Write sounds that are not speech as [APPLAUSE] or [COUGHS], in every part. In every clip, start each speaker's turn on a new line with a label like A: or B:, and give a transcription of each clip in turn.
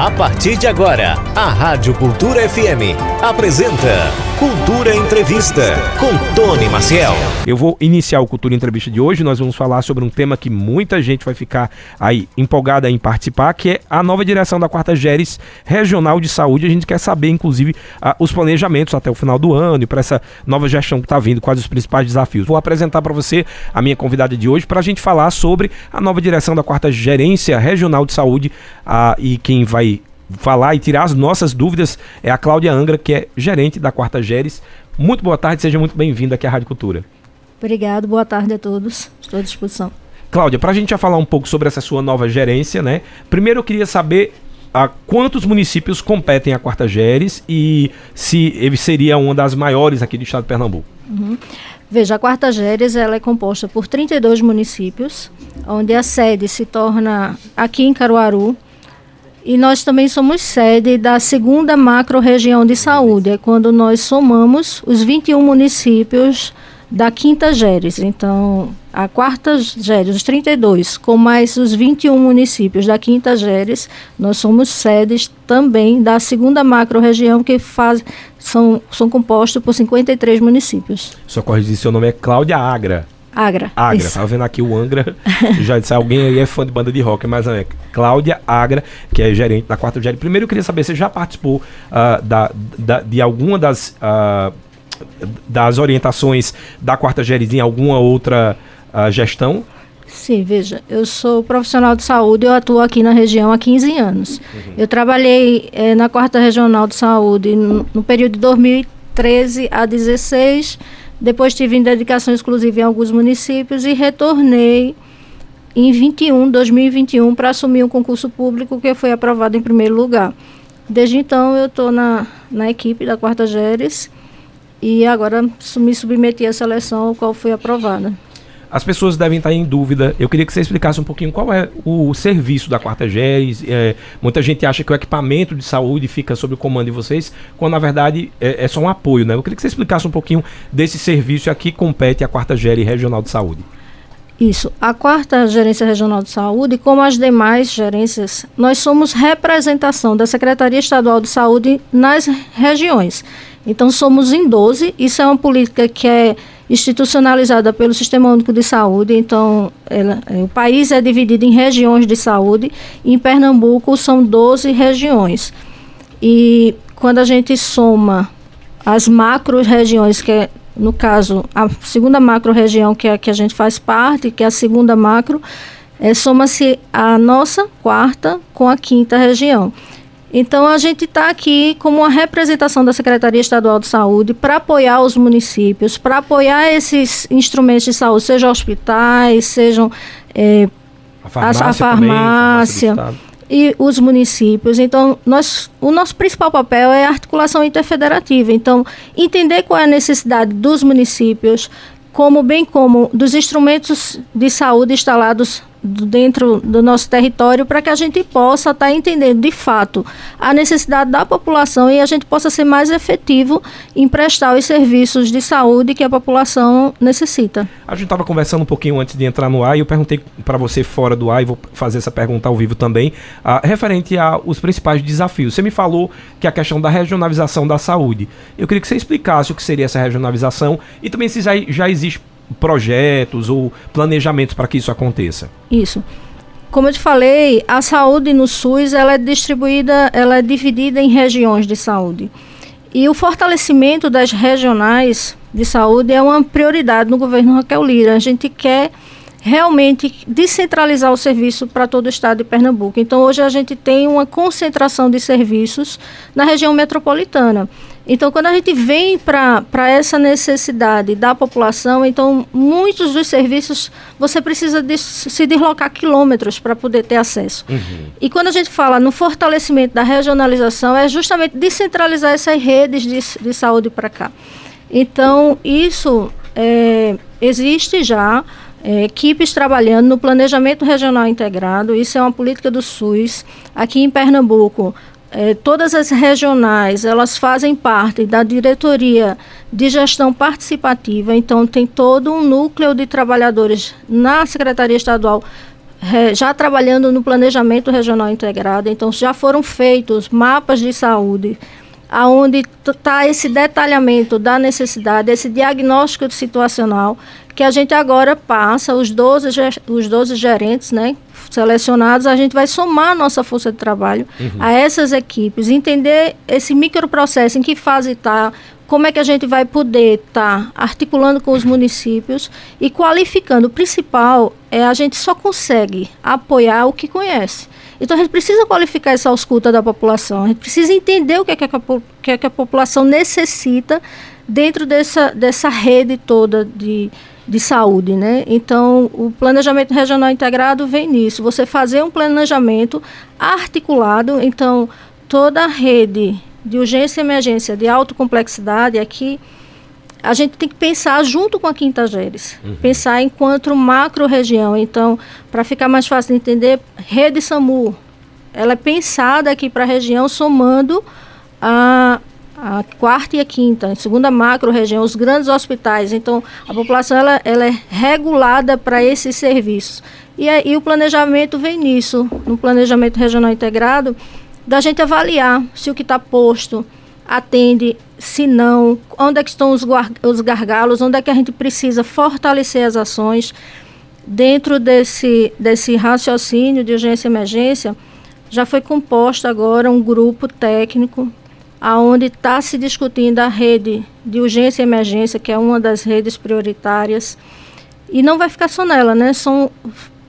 A: A partir de agora, a Rádio Cultura FM apresenta Cultura Entrevista com Tony Maciel.
B: Eu vou iniciar o Cultura Entrevista de hoje. Nós vamos falar sobre um tema que muita gente vai ficar aí empolgada em participar, que é a nova direção da Quarta Geres Regional de Saúde. A gente quer saber, inclusive, os planejamentos até o final do ano e para essa nova gestão que está vindo, quais os principais desafios. Vou apresentar para você a minha convidada de hoje para a gente falar sobre a nova direção da Quarta Gerência Regional de Saúde a, e quem vai falar e tirar as nossas dúvidas é a Cláudia Angra, que é gerente da Quarta Geres. Muito boa tarde, seja muito bem-vinda aqui à Rádio Cultura.
C: Obrigado, boa tarde a todos. Estou à disposição.
B: Cláudia, para a gente já falar um pouco sobre essa sua nova gerência, né? Primeiro eu queria saber a quantos municípios competem a Quarta Geres e se ele seria uma das maiores aqui do estado de Pernambuco.
C: Uhum. Veja, a Quarta Geres ela é composta por 32 municípios, onde a sede se torna aqui em Caruaru, e nós também somos sede da segunda macro-região de saúde, é quando nós somamos os 21 municípios da Quinta Geres. Então, a Quarta Geres, os 32, com mais os 21 municípios da Quinta Geres, nós somos sedes também da segunda macro-região, que faz, são, são compostos por 53 municípios.
B: Só corrigir, seu nome é Cláudia Agra.
C: Agra.
B: Agra, isso. tava vendo aqui o Angra, [LAUGHS] já disse, alguém aí é fã de banda de rock, mas é Cláudia Agra, que é gerente da Quarta Gere. Primeiro eu queria saber, você já participou uh, da, da, de alguma das, uh, das orientações da Quarta Gere em alguma outra uh, gestão?
C: Sim, veja, eu sou profissional de saúde, eu atuo aqui na região há 15 anos. Uhum. Eu trabalhei eh, na Quarta Regional de Saúde no, no período de 2013 a 2016 depois tive em dedicação exclusiva em alguns municípios e retornei em 21, 2021 para assumir um concurso público que foi aprovado em primeiro lugar. Desde então eu estou na, na equipe da Quarta Geres e agora me submeti à seleção, ao qual fui aprovada.
B: As pessoas devem estar em dúvida. Eu queria que você explicasse um pouquinho qual é o serviço da Quarta Geres. É, muita gente acha que o equipamento de saúde fica sob o comando de vocês, quando na verdade é, é só um apoio, né? Eu queria que você explicasse um pouquinho desse serviço a que compete a Quarta Geres Regional de Saúde.
C: Isso. A quarta gerência regional de saúde, como as demais gerências, nós somos representação da Secretaria Estadual de Saúde nas regiões. Então, somos em 12. Isso é uma política que é institucionalizada pelo Sistema Único de Saúde. Então, ela, é, o país é dividido em regiões de saúde. Em Pernambuco, são 12 regiões. E quando a gente soma as macro-regiões, que é, no caso, a segunda macro-região, que é a que a gente faz parte, que é a segunda macro, é, soma-se a nossa quarta com a quinta região. Então, a gente está aqui como uma representação da Secretaria Estadual de Saúde para apoiar os municípios, para apoiar esses instrumentos de saúde, sejam hospitais, sejam é, a farmácia, a, a farmácia também, e os municípios. Então, nós, o nosso principal papel é a articulação interfederativa. Então, entender qual é a necessidade dos municípios, como bem como dos instrumentos de saúde instalados dentro do nosso território para que a gente possa estar tá entendendo de fato a necessidade da população e a gente possa ser mais efetivo em prestar os serviços de saúde que a população necessita.
B: A gente estava conversando um pouquinho antes de entrar no ar e eu perguntei para você fora do ar e vou fazer essa pergunta ao vivo também, uh, referente aos principais desafios. Você me falou que a questão da regionalização da saúde. Eu queria que você explicasse o que seria essa regionalização e também se já, já existe projetos ou planejamentos para que isso aconteça?
C: Isso. Como eu te falei, a saúde no SUS ela é distribuída, ela é dividida em regiões de saúde. E o fortalecimento das regionais de saúde é uma prioridade no governo Raquel Lira. A gente quer realmente descentralizar o serviço para todo o estado de Pernambuco. Então, hoje a gente tem uma concentração de serviços na região metropolitana. Então, quando a gente vem para essa necessidade da população, então muitos dos serviços você precisa de, se deslocar quilômetros para poder ter acesso. Uhum. E quando a gente fala no fortalecimento da regionalização, é justamente descentralizar essas redes de, de saúde para cá. Então, isso é, existe já é, equipes trabalhando no planejamento regional integrado. Isso é uma política do SUS. Aqui em Pernambuco, é, todas as regionais elas fazem parte da diretoria de gestão participativa. Então tem todo um núcleo de trabalhadores na secretaria estadual já trabalhando no planejamento regional integrado, então já foram feitos mapas de saúde, aonde está esse detalhamento da necessidade, esse diagnóstico situacional, que a gente agora passa, os 12, os 12 gerentes né, selecionados, a gente vai somar a nossa força de trabalho uhum. a essas equipes, entender esse microprocesso, em que fase está, como é que a gente vai poder estar tá articulando com os municípios e qualificando. O principal é a gente só consegue apoiar o que conhece. Então a gente precisa qualificar essa ausculta da população, a gente precisa entender o que é que a, que é que a população necessita dentro dessa, dessa rede toda de, de saúde, né? Então, o planejamento regional integrado vem nisso, você fazer um planejamento articulado, então toda a rede de urgência e emergência de alta complexidade aqui, a gente tem que pensar junto com a Quinta Geres, uhum. pensar enquanto macro-região. Então, para ficar mais fácil de entender, rede SAMU, ela é pensada aqui para a região somando a, a quarta e a quinta, a segunda macro-região, os grandes hospitais. Então, a população ela, ela é regulada para esses serviços. E, e o planejamento vem nisso, no planejamento regional integrado, da gente avaliar se o que está posto atende, se não, onde é que estão os, os gargalos, onde é que a gente precisa fortalecer as ações. Dentro desse, desse raciocínio de urgência e emergência, já foi composto agora um grupo técnico aonde está se discutindo a rede de urgência e emergência, que é uma das redes prioritárias. E não vai ficar só nela, né? São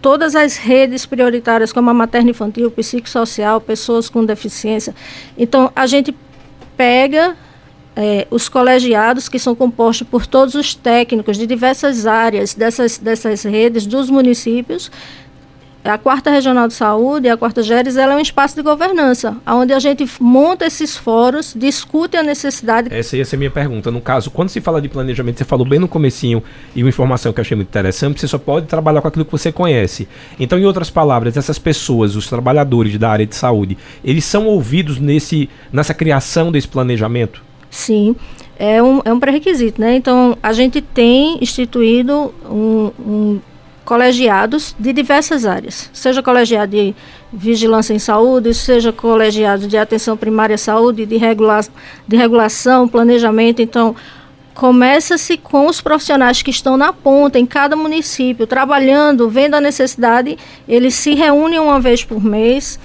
C: todas as redes prioritárias, como a materna infantil, psicossocial, pessoas com deficiência. Então, a gente pega é, os colegiados, que são compostos por todos os técnicos de diversas áreas dessas, dessas redes, dos municípios, a quarta regional de saúde, a quarta GERES, ela é um espaço de governança, onde a gente monta esses fóruns, discute a necessidade.
B: Essa ia ser a minha pergunta. No caso, quando se fala de planejamento, você falou bem no comecinho, e uma informação que eu achei muito interessante, você só pode trabalhar com aquilo que você conhece. Então, em outras palavras, essas pessoas, os trabalhadores da área de saúde, eles são ouvidos nesse, nessa criação desse planejamento?
C: Sim, é um, é um pré-requisito, né? Então, a gente tem instituído um, um colegiados de diversas áreas, seja colegiado de vigilância em saúde, seja colegiado de atenção primária à saúde, de, regula de regulação, planejamento. Então, começa-se com os profissionais que estão na ponta, em cada município, trabalhando, vendo a necessidade, eles se reúnem uma vez por mês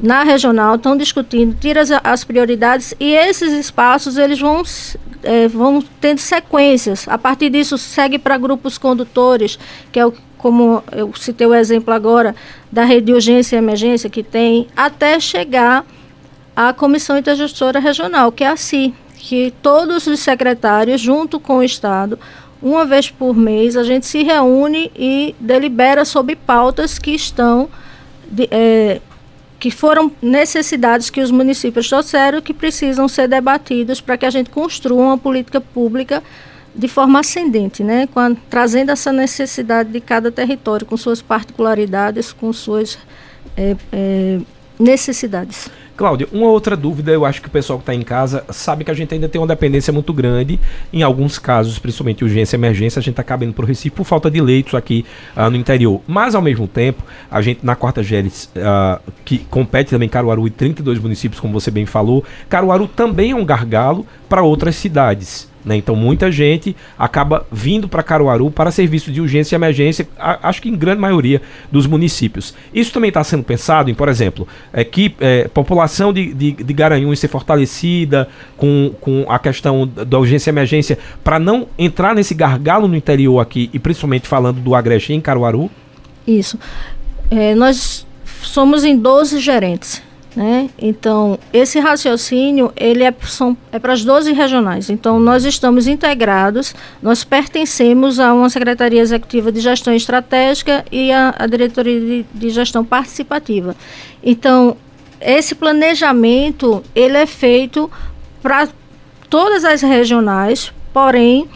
C: na regional, estão discutindo, tiram as, as, prioridades e esses espaços eles vão, é, vão tendo sequências. A partir disso, segue para grupos condutores, que é o como eu citei o exemplo agora da rede de urgência e emergência que tem, até chegar à Comissão Intergestora Regional, que é a CI, que todos os secretários, junto com o Estado, uma vez por mês, a gente se reúne e delibera sobre pautas que estão, de, é, que foram necessidades que os municípios trouxeram que precisam ser debatidos para que a gente construa uma política pública de forma ascendente, né? Quando, trazendo essa necessidade de cada território, com suas particularidades, com suas é, é, necessidades.
B: Cláudia, uma outra dúvida, eu acho que o pessoal que está em casa sabe que a gente ainda tem uma dependência muito grande. Em alguns casos, principalmente urgência e emergência, a gente acaba indo para o Recife por falta de leitos aqui uh, no interior. Mas, ao mesmo tempo, a gente na quarta Géres, uh, que compete também Caruaru e 32 municípios, como você bem falou, Caruaru também é um gargalo para outras cidades. Né? Então muita gente acaba vindo para Caruaru para serviço de urgência e emergência, a, acho que em grande maioria dos municípios. Isso também está sendo pensado em, por exemplo, é, que é, população de, de, de Garanhuns ser fortalecida com, com a questão da urgência e emergência para não entrar nesse gargalo no interior aqui e principalmente falando do Agreste em Caruaru?
C: Isso. É, nós somos em 12 gerentes. Né? Então, esse raciocínio ele é, é para as 12 regionais. Então, nós estamos integrados, nós pertencemos a uma Secretaria Executiva de Gestão Estratégica e a, a Diretoria de, de Gestão Participativa. Então, esse planejamento ele é feito para todas as regionais, porém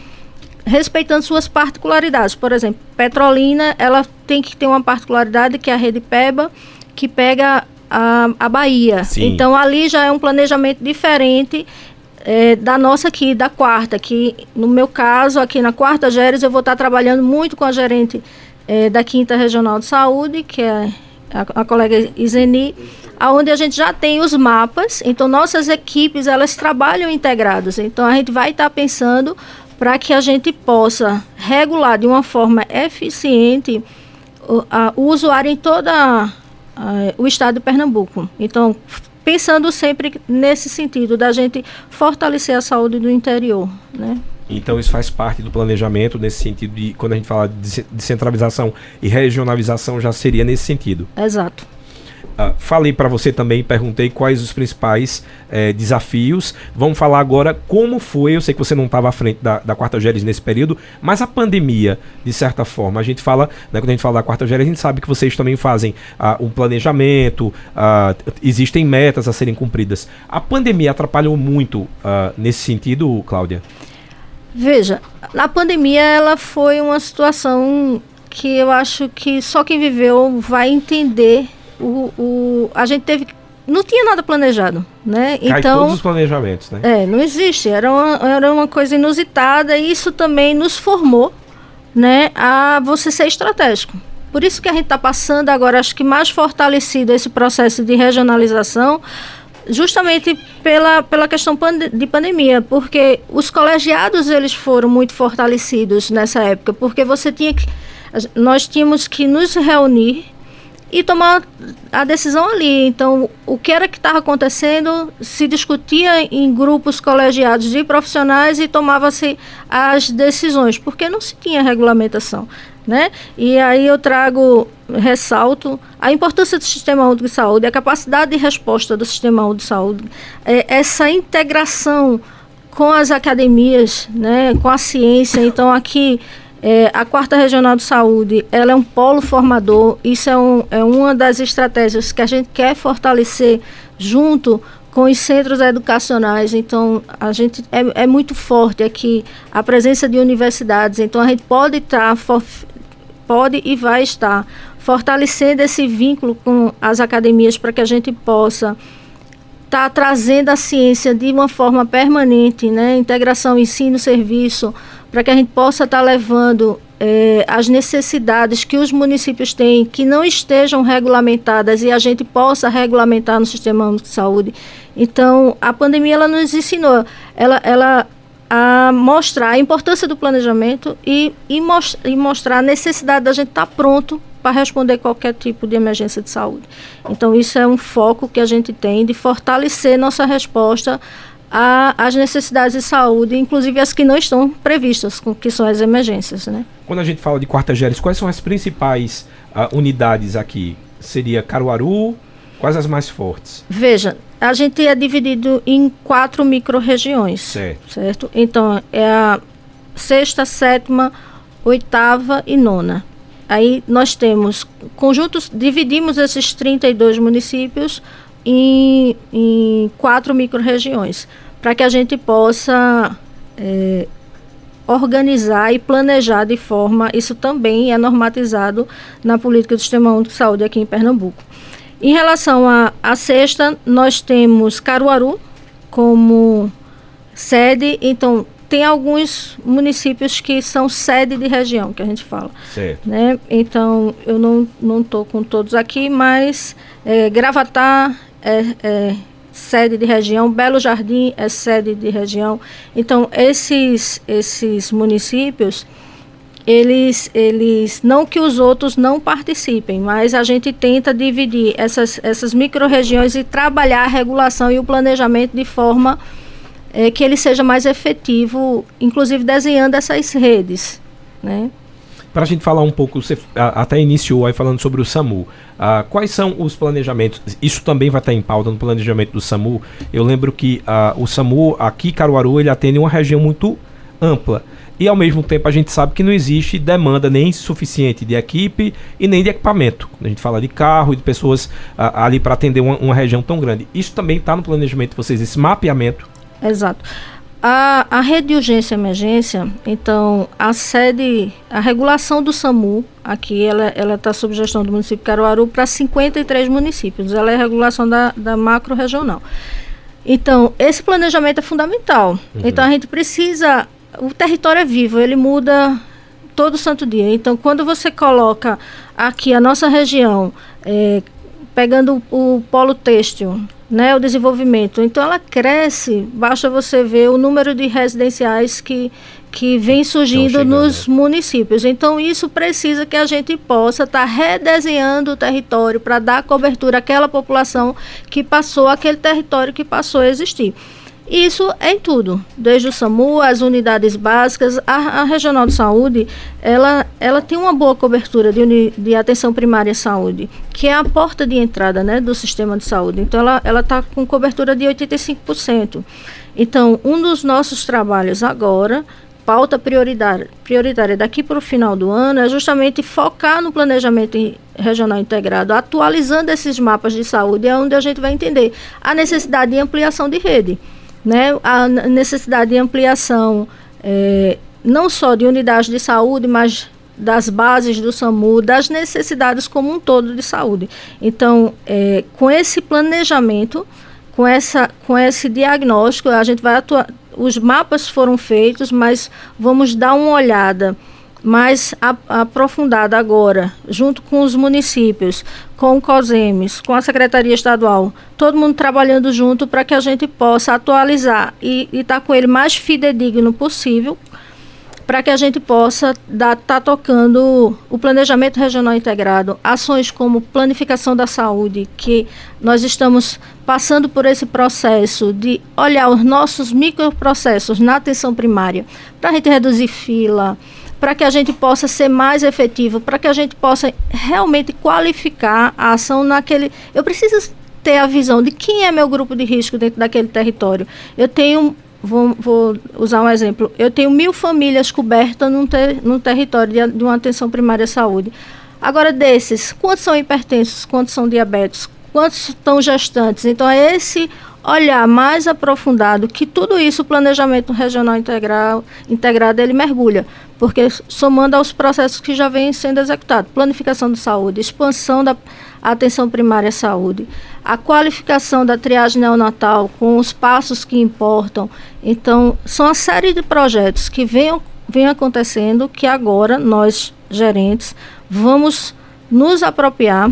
C: respeitando suas particularidades. Por exemplo, Petrolina, ela tem que ter uma particularidade que é a rede PEBA, que pega a, a Bahia. Sim. Então ali já é um planejamento diferente é, da nossa aqui, da quarta, que no meu caso, aqui na quarta Géres, eu vou estar trabalhando muito com a gerente é, da Quinta Regional de Saúde, que é a, a colega Iseni, aonde a gente já tem os mapas, então nossas equipes elas trabalham integradas. Então a gente vai estar pensando para que a gente possa regular de uma forma eficiente o, a, o usuário em toda a, o estado de Pernambuco. Então, pensando sempre nesse sentido da gente fortalecer a saúde do interior, né?
B: Então isso faz parte do planejamento nesse sentido de quando a gente fala de descentralização e regionalização já seria nesse sentido.
C: Exato.
B: Uh, falei para você também, perguntei quais os principais eh, desafios. Vamos falar agora como foi. Eu sei que você não estava à frente da, da Quarta Geres nesse período, mas a pandemia, de certa forma, a gente fala, né, quando a gente fala da Quarta Geres, a gente sabe que vocês também fazem uh, um planejamento, uh, existem metas a serem cumpridas. A pandemia atrapalhou muito nesse sentido, Cláudia?
C: Veja, a pandemia ela foi uma situação que eu acho que só quem viveu vai entender o, o, a gente teve não tinha nada planejado, né?
B: Cai então todos os planejamentos, né?
C: É, não existe. Era uma, era uma coisa inusitada e isso também nos formou, né, a você ser estratégico. Por isso que a gente está passando agora, acho que mais fortalecido esse processo de regionalização, justamente pela, pela questão de pandemia, porque os colegiados eles foram muito fortalecidos nessa época, porque você tinha que nós tínhamos que nos reunir e tomar a decisão ali. Então, o que era que estava acontecendo se discutia em grupos colegiados de profissionais e tomava-se as decisões, porque não se tinha regulamentação. Né? E aí eu trago, ressalto a importância do Sistema de Saúde, a capacidade de resposta do Sistema de Saúde, é, essa integração com as academias, né, com a ciência. Então, aqui é, a quarta regional de saúde, ela é um polo formador. Isso é, um, é uma das estratégias que a gente quer fortalecer junto com os centros educacionais. Então, a gente é, é muito forte aqui a presença de universidades. Então, a gente pode estar, tá pode e vai estar fortalecendo esse vínculo com as academias para que a gente possa estar tá trazendo a ciência de uma forma permanente, né? Integração ensino-serviço para que a gente possa estar tá levando é, as necessidades que os municípios têm, que não estejam regulamentadas e a gente possa regulamentar no sistema de saúde. Então, a pandemia ela nos ensinou, ela, ela a mostrar a importância do planejamento e, e, most, e mostrar a necessidade da gente estar tá pronto para responder qualquer tipo de emergência de saúde. Então, isso é um foco que a gente tem de fortalecer nossa resposta as necessidades de saúde, inclusive as que não estão previstas, que são as emergências. Né?
B: Quando a gente fala de quarta géres, quais são as principais uh, unidades aqui? Seria Caruaru? Quais as mais fortes?
C: Veja, a gente é dividido em quatro micro-regiões. Certo. certo. Então, é a sexta, sétima, oitava e nona. Aí nós temos conjuntos, dividimos esses 32 municípios em, em quatro micro-regiões, para que a gente possa é, organizar e planejar de forma. Isso também é normatizado na política do Sistema Único de Saúde aqui em Pernambuco. Em relação à sexta, nós temos Caruaru como sede, então tem alguns municípios que são sede de região, que a gente fala. Certo. Né? Então, eu não estou com todos aqui, mas é, Gravatar é, é sede de região, Belo Jardim é sede de região. Então, esses, esses municípios, eles, eles, não que os outros não participem, mas a gente tenta dividir essas, essas micro-regiões e trabalhar a regulação e o planejamento de forma é, que ele seja mais efetivo, inclusive desenhando essas redes. Né?
B: Para a gente falar um pouco, você até iniciou aí falando sobre o SAMU. Ah, quais são os planejamentos? Isso também vai estar em pauta no planejamento do SAMU. Eu lembro que ah, o SAMU, aqui Caruaru, ele atende uma região muito ampla. E ao mesmo tempo a gente sabe que não existe demanda nem suficiente de equipe e nem de equipamento. A gente fala de carro e de pessoas ah, ali para atender uma, uma região tão grande. Isso também está no planejamento de vocês, esse mapeamento
C: Exato. A, a rede de urgência e emergência, então, a sede, a regulação do SAMU, aqui, ela está sob gestão do município de Caruaru para 53 municípios. Ela é a regulação da, da macro-regional. Então, esse planejamento é fundamental. Uhum. Então, a gente precisa. O território é vivo, ele muda todo santo dia. Então, quando você coloca aqui a nossa região, é, pegando o, o polo têxtil, né, o desenvolvimento. Então ela cresce, basta você ver o número de residenciais que, que vem surgindo nos né? municípios. Então isso precisa que a gente possa estar tá redesenhando o território para dar cobertura àquela população que passou, aquele território que passou a existir. Isso em tudo, desde o SAMU, as unidades básicas, a, a Regional de Saúde, ela, ela tem uma boa cobertura de, uni, de atenção primária à saúde, que é a porta de entrada né, do sistema de saúde. Então, ela está com cobertura de 85%. Então, um dos nossos trabalhos agora, pauta prioritária, prioritária daqui para o final do ano, é justamente focar no planejamento regional integrado, atualizando esses mapas de saúde, é onde a gente vai entender a necessidade de ampliação de rede né, a necessidade de ampliação é, não só de unidades de saúde, mas das bases do SAMU, das necessidades como um todo de saúde. Então, é, com esse planejamento, com, essa, com esse diagnóstico, a gente vai atuar. Os mapas foram feitos, mas vamos dar uma olhada mais aprofundada agora, junto com os municípios, com o COSEMES, com a Secretaria Estadual, todo mundo trabalhando junto para que a gente possa atualizar e estar tá com ele mais fidedigno possível, para que a gente possa estar tá tocando o planejamento regional integrado, ações como planificação da saúde, que nós estamos passando por esse processo de olhar os nossos microprocessos na atenção primária, para a gente reduzir fila, para que a gente possa ser mais efetivo, para que a gente possa realmente qualificar a ação naquele. Eu preciso ter a visão de quem é meu grupo de risco dentro daquele território. Eu tenho Vou, vou, usar um exemplo. Eu tenho mil famílias cobertas num, ter, num território de, de, uma atenção primária à saúde. Agora, desses, quantos são hipertensos, quantos são diabéticos, quantos estão gestantes? Então, é esse olhar mais aprofundado que tudo isso o planejamento regional integral, integrado ele mergulha, porque somando aos processos que já vêm sendo executados, planificação de saúde, expansão da atenção primária à saúde, a qualificação da triagem neonatal com os passos que importam. Então, são uma série de projetos que vêm, vem acontecendo que agora nós, gerentes, vamos nos apropriar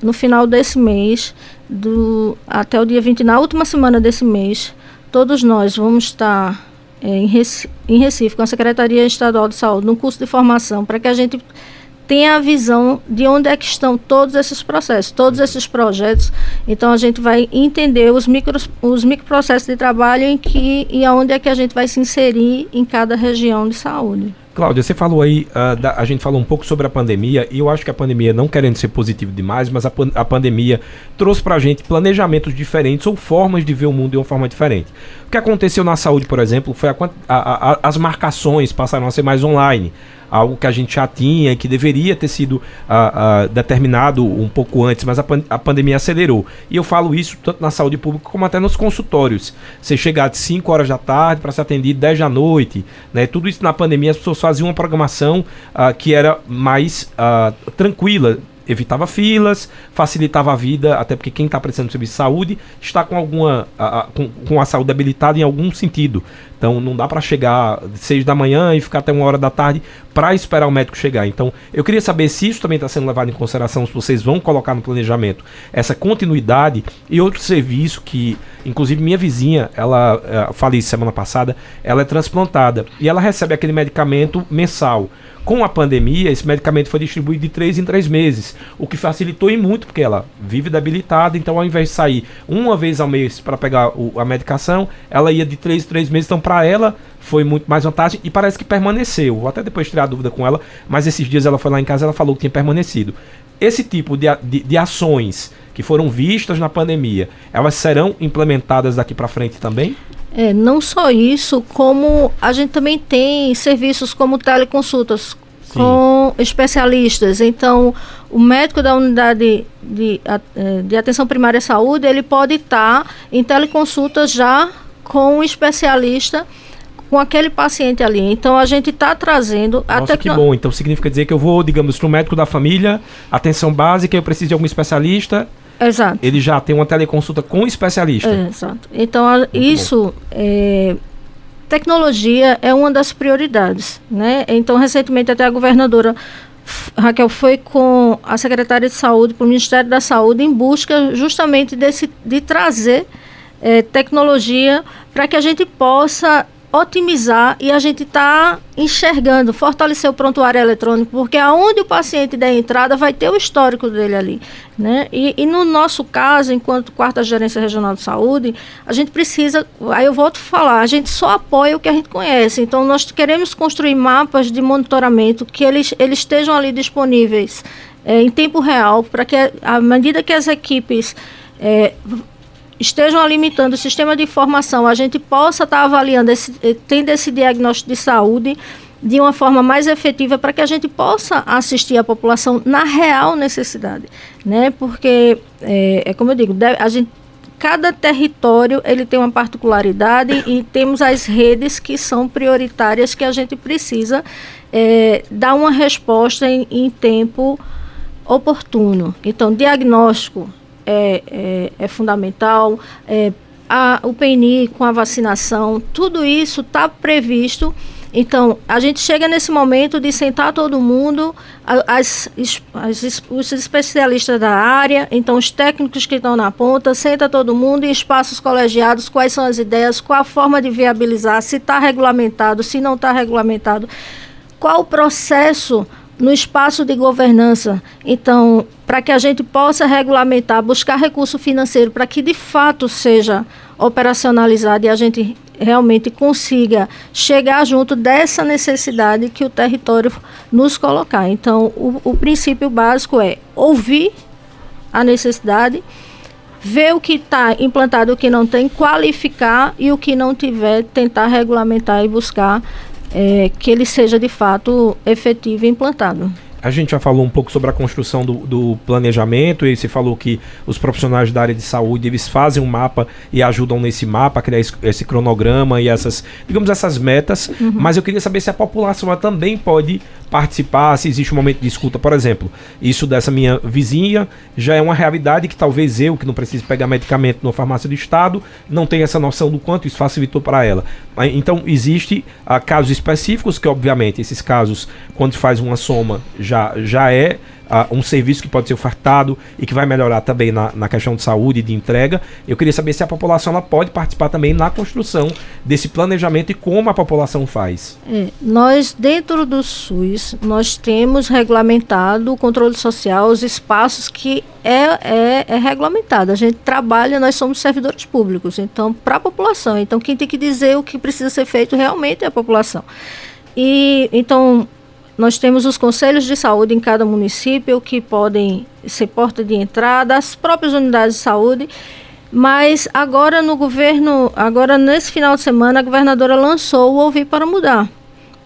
C: no final desse mês do, até o dia 20, na última semana desse mês, todos nós vamos estar em, Recife, em Recife com a Secretaria Estadual de Saúde, num curso de formação, para que a gente tenha a visão de onde é que estão todos esses processos, todos esses projetos. Então a gente vai entender os micros, os microprocessos de trabalho em que e aonde é que a gente vai se inserir em cada região de saúde.
B: Cláudia, você falou aí, uh, da, a gente falou um pouco sobre a pandemia, e eu acho que a pandemia, não querendo ser positivo demais, mas a, pan a pandemia trouxe pra gente planejamentos diferentes ou formas de ver o mundo de uma forma diferente. O que aconteceu na saúde, por exemplo, foi a, a, as passaram a ser mais online algo que a gente já tinha, que deveria ter sido uh, uh, determinado um pouco antes, mas a, pan a, pandemia acelerou. E eu falo isso tanto na saúde pública como até nos consultórios. Você chegar de 5 horas da tarde para ser atendido 10 da noite, né? Tudo isso na pandemia as pessoas faziam uma programação uh, que era mais tranquila, evitava filas, facilitava a vida, até porque quem está precisando de serviço de saúde está com alguma a, a, com, com, a saúde debilitada em algum sentido. Então não dá para chegar seis da manhã e ficar até uma hora da tarde para esperar o médico chegar. Então eu queria saber se isso também está sendo levado em consideração, se vocês vão colocar no planejamento essa continuidade e outro serviço que, inclusive minha vizinha, ela uh, falei semana passada, ela é transplantada e ela recebe aquele medicamento mensal. Com a pandemia, esse medicamento foi distribuído de três em três meses, o que facilitou e muito, porque ela vive debilitada, então ao invés de sair uma vez ao mês para pegar o, a medicação, ela ia de três em três meses, então para ela foi muito mais vantagem e parece que permaneceu. Vou até depois tirar a dúvida com ela, mas esses dias ela foi lá em casa ela falou que tinha permanecido. Esse tipo de, de, de ações que foram vistas na pandemia, elas serão implementadas daqui para frente também?
C: É, não só isso, como a gente também tem serviços como teleconsultas Sim. com especialistas. Então, o médico da unidade de, é, de atenção primária à saúde, ele pode estar em teleconsulta já com um especialista com aquele paciente ali. Então a gente está trazendo
B: Nossa, até que bom. Então significa dizer que eu vou, digamos, para o médico da família, atenção básica, eu preciso de algum especialista,
C: Exato.
B: Ele já tem uma teleconsulta com especialista.
C: exato. Então, a, isso é, tecnologia é uma das prioridades, né? Então, recentemente até a governadora Raquel foi com a secretária de saúde para o Ministério da Saúde em busca justamente desse, de trazer é, tecnologia para que a gente possa otimizar e a gente está enxergando, fortalecer o prontuário eletrônico, porque aonde o paciente der entrada vai ter o histórico dele ali. Né? E, e, no nosso caso, enquanto quarta gerência regional de saúde, a gente precisa, aí eu volto a falar, a gente só apoia o que a gente conhece. Então, nós queremos construir mapas de monitoramento que eles, eles estejam ali disponíveis é, em tempo real, para que, à medida que as equipes é, estejam alimentando o sistema de informação, a gente possa estar tá avaliando, esse, eh, tendo esse diagnóstico de saúde de uma forma mais efetiva para que a gente possa assistir a população na real necessidade, né? Porque é, é como eu digo, deve, a gente cada território ele tem uma particularidade e temos as redes que são prioritárias que a gente precisa é, dar uma resposta em, em tempo oportuno. Então, diagnóstico é, é, é fundamental, é, a, o PNI com a vacinação, tudo isso está previsto. Então, a gente chega nesse momento de sentar todo mundo, as, as, os especialistas da área, então os técnicos que estão na ponta, senta todo mundo em espaços colegiados, quais são as ideias, qual a forma de viabilizar, se está regulamentado, se não está regulamentado, qual o processo no espaço de governança. Então, para que a gente possa regulamentar, buscar recurso financeiro para que de fato seja operacionalizado e a gente realmente consiga chegar junto dessa necessidade que o território nos colocar. Então, o, o princípio básico é ouvir a necessidade, ver o que está implantado, o que não tem, qualificar e o que não tiver, tentar regulamentar e buscar é, que ele seja de fato efetivo e implantado.
B: A gente já falou um pouco sobre a construção do, do, planejamento e você falou que os profissionais da área de saúde eles fazem um mapa e ajudam nesse mapa a criar esse, esse cronograma e essas, digamos, essas metas. Uhum. Mas eu queria saber se a população também pode participar, se existe um momento de escuta. Por exemplo, isso dessa minha vizinha já é uma realidade que talvez eu, que não preciso pegar medicamento na farmácia do Estado, não tenha essa noção do quanto isso facilitou para ela. Então, existe uh, casos específicos que, obviamente, esses casos, quando faz uma soma, já, já é um serviço que pode ser ofertado e que vai melhorar também na, na questão de saúde e de entrega. Eu queria saber se a população ela pode participar também na construção desse planejamento e como a população faz.
C: É, nós, dentro do SUS, nós temos regulamentado o controle social, os espaços que é, é, é regulamentado. A gente trabalha, nós somos servidores públicos, então, para a população. Então, quem tem que dizer o que precisa ser feito realmente é a população. E então nós temos os conselhos de saúde em cada município que podem ser porta de entrada, as próprias unidades de saúde. Mas agora no governo, agora nesse final de semana, a governadora lançou o Ouvir para Mudar.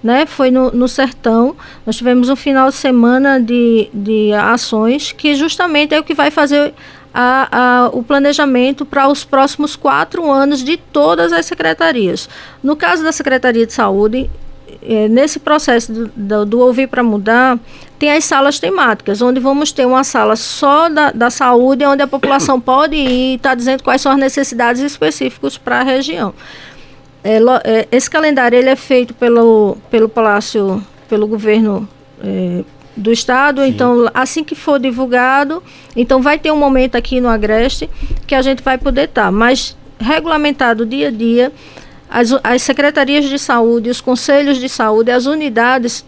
C: Né? Foi no, no Sertão. Nós tivemos um final de semana de, de ações que justamente é o que vai fazer a, a, o planejamento para os próximos quatro anos de todas as secretarias. No caso da Secretaria de Saúde, é, nesse processo do, do, do ouvir para mudar, tem as salas temáticas, onde vamos ter uma sala só da, da saúde, onde a população [COUGHS] pode ir e está dizendo quais são as necessidades específicas para a região. É, é, esse calendário ele é feito pelo, pelo Palácio, pelo governo é, do estado, Sim. então assim que for divulgado, então vai ter um momento aqui no Agreste que a gente vai poder estar, tá, mas regulamentado dia a dia, as, as secretarias de saúde, os conselhos de saúde, as unidades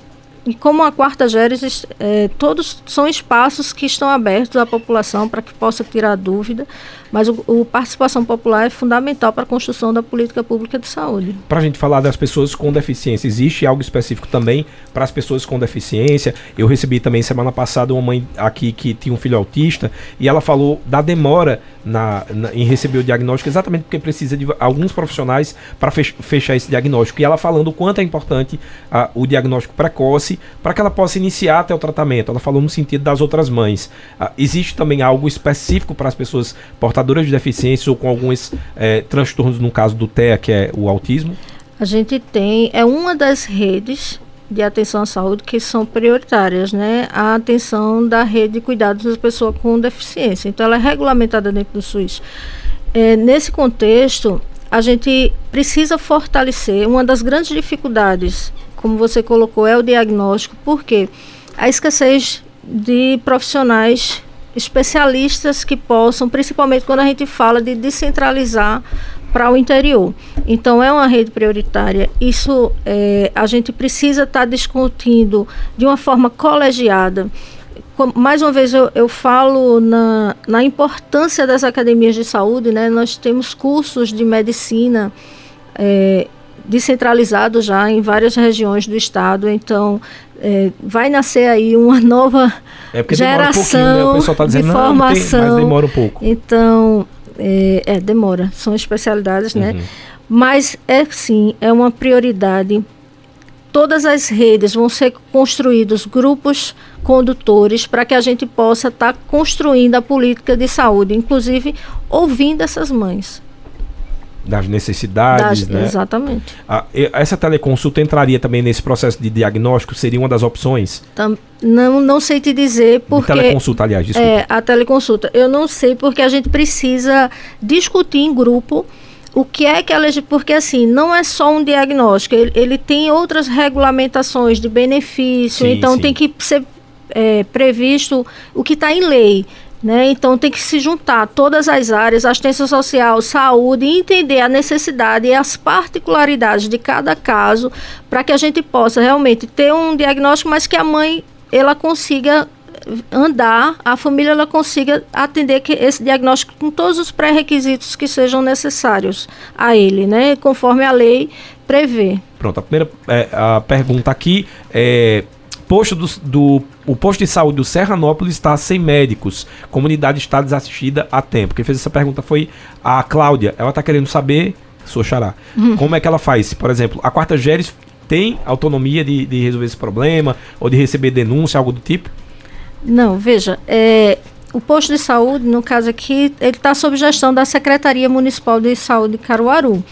C: como a quarta Géres, é, todos são espaços que estão abertos à população para que possa tirar dúvida, mas o, o, participação popular é fundamental para a construção da política pública de saúde.
B: Para a gente falar das pessoas com deficiência, existe algo específico também para as pessoas com deficiência? Eu recebi também semana passada uma mãe aqui que tinha um filho autista e ela falou da demora na, na em receber o diagnóstico, exatamente porque precisa de alguns profissionais para fechar esse diagnóstico. E ela falando o quanto é importante uh, o diagnóstico precoce para que ela possa iniciar até o tratamento. Ela falou no sentido das outras mães. Uh, existe também algo específico para as pessoas portadoras portadoras de deficiência ou com alguns é, transtornos, no caso do TEA, que é o autismo?
C: A gente tem, é uma das redes de atenção à saúde que são prioritárias, né? A atenção da rede de cuidados das pessoas com deficiência. Então, ela é regulamentada dentro do SUS. É, nesse contexto, a gente precisa fortalecer. Uma das grandes dificuldades, como você colocou, é o diagnóstico, porque a escassez de profissionais especialistas que possam, principalmente quando a gente fala de descentralizar para o interior. Então, é uma rede prioritária. Isso é, a gente precisa estar tá discutindo de uma forma colegiada. Mais uma vez, eu, eu falo na, na importância das academias de saúde. Né? Nós temos cursos de medicina é, descentralizados já em várias regiões do estado. Então, é, vai nascer aí uma nova
B: é
C: geração
B: um né? Tá dizendo,
C: de formação.
B: Não, tem, demora um pouco.
C: Então, é, é, demora. São especialidades, né? uhum. né? Mas é sim, é uma prioridade. Todas as redes vão ser construídos grupos condutores para que a gente possa estar tá construindo a política de saúde, inclusive ouvindo essas mães
B: das necessidades, das, né?
C: Exatamente.
B: A, essa teleconsulta entraria também nesse processo de diagnóstico? Seria uma das opções?
C: Tam, não, não sei te dizer porque...
B: De teleconsulta, aliás, desculpa.
C: É, a teleconsulta. Eu não sei porque a gente precisa discutir em grupo o que é que ela... Porque, assim, não é só um diagnóstico. Ele, ele tem outras regulamentações de benefício. Sim, então, sim. tem que ser é, previsto o que está em lei. Né? Então tem que se juntar todas as áreas, assistência social, saúde, e entender a necessidade e as particularidades de cada caso, para que a gente possa realmente ter um diagnóstico, mas que a mãe ela consiga andar, a família ela consiga atender esse diagnóstico com todos os pré-requisitos que sejam necessários a ele, né? Conforme a lei prevê.
B: Pronto, a primeira é, a pergunta aqui é posto do, do, o posto de saúde do Serranópolis está sem médicos. Comunidade está desassistida há tempo. Quem fez essa pergunta foi a Cláudia. Ela está querendo saber, sua xará, uhum. como é que ela faz. Por exemplo, a quarta Geres tem autonomia de, de resolver esse problema ou de receber denúncia, algo do tipo?
C: Não, veja, é, o posto de saúde, no caso aqui, ele está sob gestão da Secretaria Municipal de Saúde de Caruaru.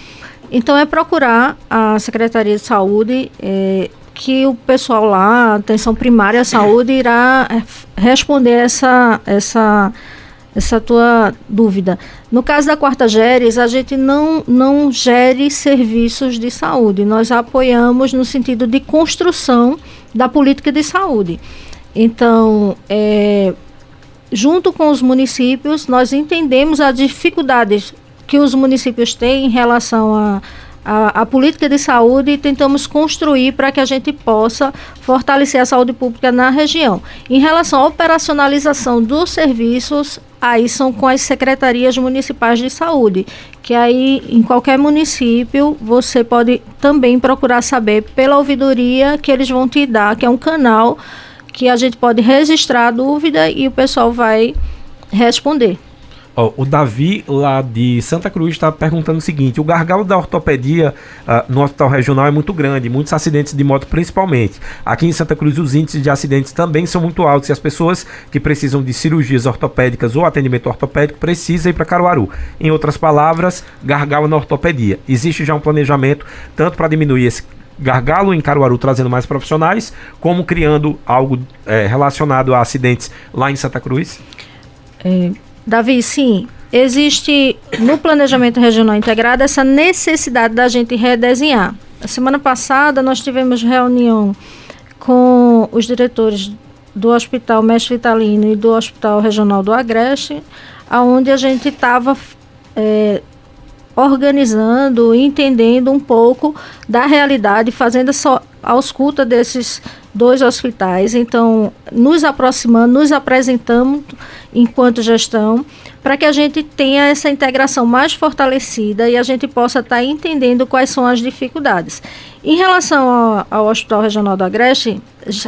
C: Então é procurar a Secretaria de Saúde é, que o pessoal lá, atenção primária, saúde, irá eh, responder essa, essa, essa tua dúvida. No caso da Quarta Geres, a gente não, não gere serviços de saúde, nós apoiamos no sentido de construção da política de saúde. Então, é, junto com os municípios, nós entendemos as dificuldades que os municípios têm em relação a a, a, política de saúde tentamos construir para que a gente possa fortalecer a saúde pública na região. Em relação à operacionalização dos serviços, aí são com as secretarias municipais de saúde, que aí em qualquer município você pode também procurar saber pela ouvidoria que eles vão te dar, que é um canal que a gente pode registrar a dúvida e o pessoal vai responder.
B: Ó, o Davi, lá de Santa Cruz, está perguntando o seguinte: o gargalo da ortopedia uh, no hospital regional é muito grande, muitos acidentes de moto principalmente. Aqui em Santa Cruz, os índices de acidentes também são muito altos e as pessoas que precisam de cirurgias ortopédicas ou atendimento ortopédico precisam ir para Caruaru. Em outras palavras, gargalo na ortopedia. Existe já um planejamento tanto para diminuir esse gargalo em Caruaru, trazendo mais profissionais, como criando algo é, relacionado a acidentes lá em Santa Cruz?
C: É, Davi, sim, existe no planejamento regional integrado essa necessidade da gente redesenhar. A semana passada nós tivemos reunião com os diretores do Hospital Mestre Italino e do Hospital Regional do Agreste, aonde a gente estava é, organizando, entendendo um pouco da realidade, fazendo essa ausculta desses dois hospitais. Então, nos aproximando, nos apresentamos enquanto gestão, para que a gente tenha essa integração mais fortalecida e a gente possa estar tá entendendo quais são as dificuldades. Em relação ao, ao Hospital Regional do Agreste,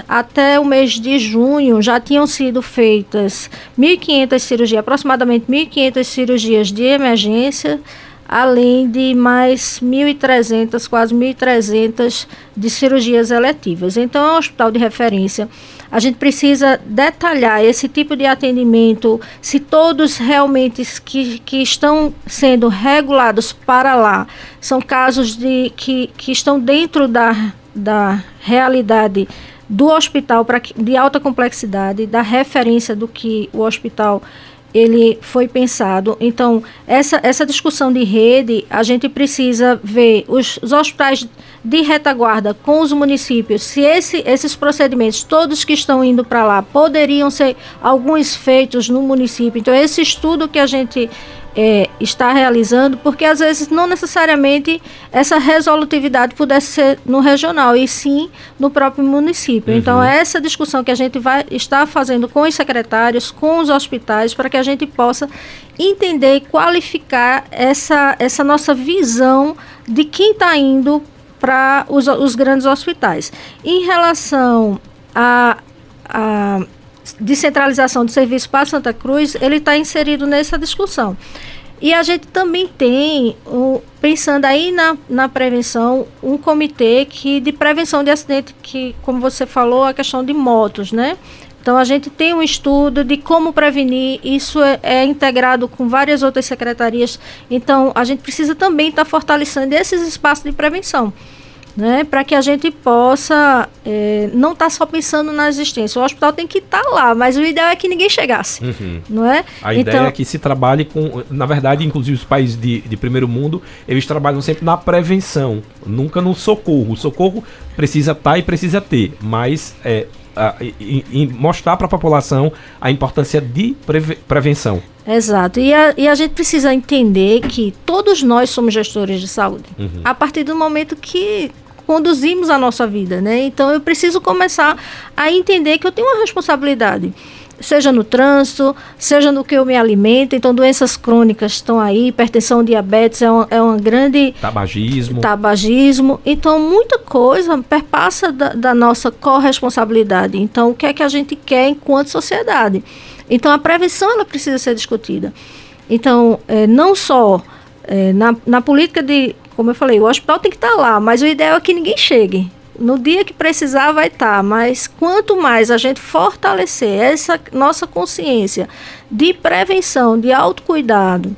C: até o mês de junho já tinham sido feitas 1.500 cirurgias, aproximadamente 1.500 cirurgias de emergência, além de mais 1.300, quase 1.300 de cirurgias eletivas. Então, é um hospital de referência. A gente precisa detalhar esse tipo de atendimento, se todos realmente que, que estão sendo regulados para lá são casos de, que, que estão dentro da, da realidade do hospital pra, de alta complexidade, da referência do que o hospital ele foi pensado. Então, essa, essa discussão de rede, a gente precisa ver os, os hospitais de retaguarda com os municípios, se esse, esses procedimentos, todos que estão indo para lá, poderiam ser alguns feitos no município. Então, esse estudo que a gente é, está realizando, porque às vezes não necessariamente essa resolutividade pudesse ser no regional, e sim no próprio município. Uhum. Então, é essa discussão que a gente vai estar fazendo com os secretários, com os hospitais, para que a gente possa entender e qualificar essa, essa nossa visão de quem está indo para os, os grandes hospitais. Em relação a, a descentralização do serviço para Santa Cruz, ele está inserido nessa discussão. E a gente também tem, um, pensando aí na, na prevenção, um comitê que, de prevenção de acidente, que, como você falou, a questão de motos, né? Então, a gente tem um estudo de como prevenir, isso é, é integrado com várias outras secretarias. Então, a gente precisa também estar tá fortalecendo esses espaços de prevenção né, para que a gente possa é, não estar tá só pensando na existência. O hospital tem que estar tá lá, mas o ideal é que ninguém chegasse, uhum. não é?
B: A então, ideia é que se trabalhe com, na verdade, inclusive os países de, de primeiro mundo, eles trabalham sempre na prevenção, nunca no socorro. O socorro precisa estar tá e precisa ter, mas é, a, e, e mostrar para a população a importância de preve, prevenção.
C: Exato. E a, e a gente precisa entender que todos nós somos gestores de saúde. Uhum. A partir do momento que conduzimos a nossa vida, né? Então eu preciso começar a entender que eu tenho uma responsabilidade seja no trânsito, seja no que eu me alimento. Então, doenças crônicas estão aí, hipertensão, diabetes é uma, é uma grande.
B: Tabagismo.
C: Tabagismo. Então, muita coisa perpassa da, da nossa corresponsabilidade. Então, o que é que a gente quer enquanto sociedade? Então, a prevenção ela precisa ser discutida. Então, é, não só é, na, na política de como eu falei, o hospital tem que estar tá lá, mas o ideal é que ninguém chegue. No dia que precisar, vai estar. Tá, mas quanto mais a gente fortalecer essa nossa consciência de prevenção, de autocuidado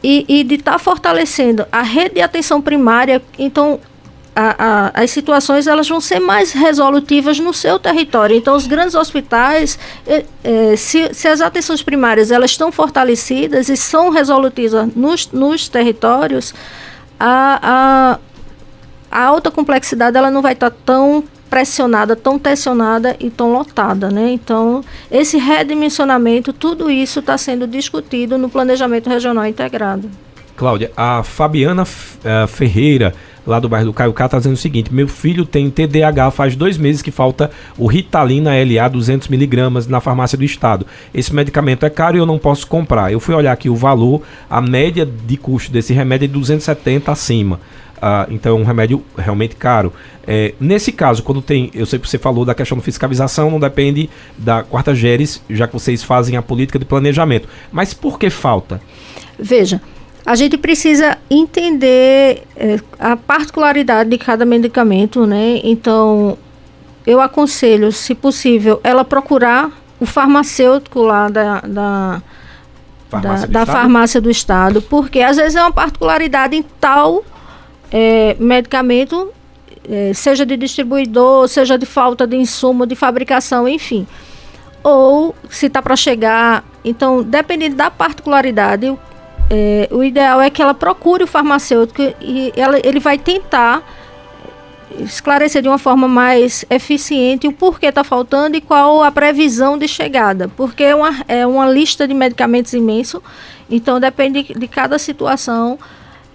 C: e, e de estar tá fortalecendo a rede de atenção primária, então a, a, as situações elas vão ser mais resolutivas no seu território. Então, os grandes hospitais, eh, eh, se, se, as atenções primárias elas estão fortalecidas e são resolutivas nos, nos territórios, a, a, a alta complexidade ela não vai estar tão pressionada, tão tensionada e tão lotada, né? Então, esse redimensionamento, tudo isso está sendo discutido no planejamento regional integrado.
B: Cláudia, a Fabiana uh, Ferreira, lá do bairro do Caiucá, está dizendo o seguinte: meu filho tem TDAH, faz dois meses que falta o Ritalina LA 200mg na farmácia do estado. Esse medicamento é caro e eu não posso comprar. Eu fui olhar aqui o valor, a média de custo desse remédio é de 270 acima. Uh, então é um remédio realmente caro. É, nesse caso, quando tem, eu sei que você falou da questão da fiscalização, não depende da quarta geres, já que vocês fazem a política de planejamento. Mas por que falta?
C: Veja, a gente precisa entender é, a particularidade de cada medicamento, né? Então, eu aconselho, se possível, ela procurar o farmacêutico lá da, da farmácia, da, do, da farmácia do estado, porque às vezes é uma particularidade em tal é, medicamento, é, seja de distribuidor, seja de falta de insumo, de fabricação, enfim. Ou se está para chegar. Então, dependendo da particularidade, é, o ideal é que ela procure o farmacêutico e ela, ele vai tentar esclarecer de uma forma mais eficiente o porquê está faltando e qual a previsão de chegada, porque é uma, é uma lista de medicamentos imenso, então depende de cada situação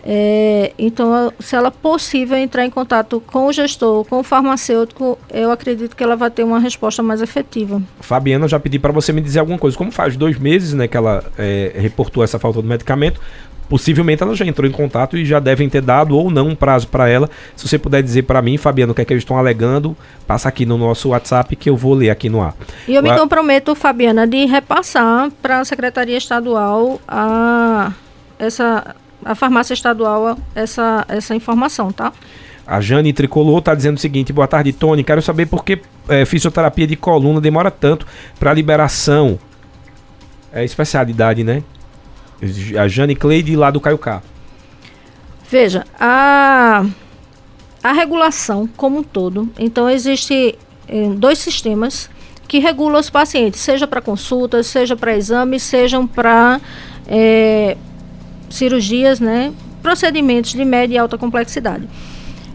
C: é, então, se ela possível entrar em contato com o gestor, com o farmacêutico, eu acredito que ela vai ter uma resposta mais efetiva.
B: Fabiana, já pedi para você me dizer alguma coisa. Como faz dois meses né, que ela é, reportou essa falta do medicamento, possivelmente ela já entrou em contato e já devem ter dado ou não um prazo para ela. Se você puder dizer para mim, Fabiano, o que é que eles estão alegando, passa aqui no nosso WhatsApp que eu vou ler aqui no ar.
C: E eu me comprometo, Fabiana, de repassar para a Secretaria Estadual a essa a farmácia estadual essa, essa informação, tá?
B: A Jane Tricolor está dizendo o seguinte: boa tarde, Tony. Quero saber por que é, fisioterapia de coluna demora tanto para liberação. É especialidade, né? A Jane Cleide lá do Caiucá.
C: Veja, a, a regulação como um todo. Então, existe é, dois sistemas que que regula os pacientes, seja para consultas, seja para exames, sejam para é, cirurgias, né, procedimentos de média e alta complexidade.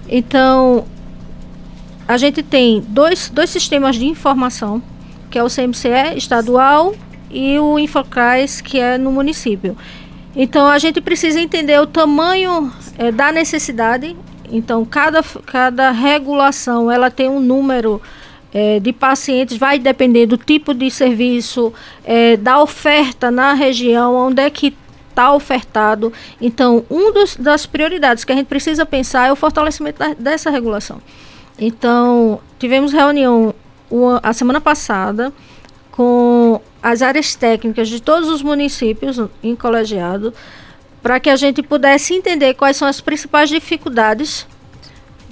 C: Então, a gente tem dois, dois sistemas de informação, que é o CMCE estadual e o Infocrais, que é no município. Então, a gente precisa entender o tamanho é, da necessidade. Então, cada, cada regulação, ela tem um número é, de pacientes, vai depender do tipo de serviço, é, da oferta na região, onde é que está ofertado. Então, uma das prioridades que a gente precisa pensar é o fortalecimento da, dessa regulação. Então, tivemos reunião uma, a semana passada com as áreas técnicas de todos os municípios em colegiado para que a gente pudesse entender quais são as principais dificuldades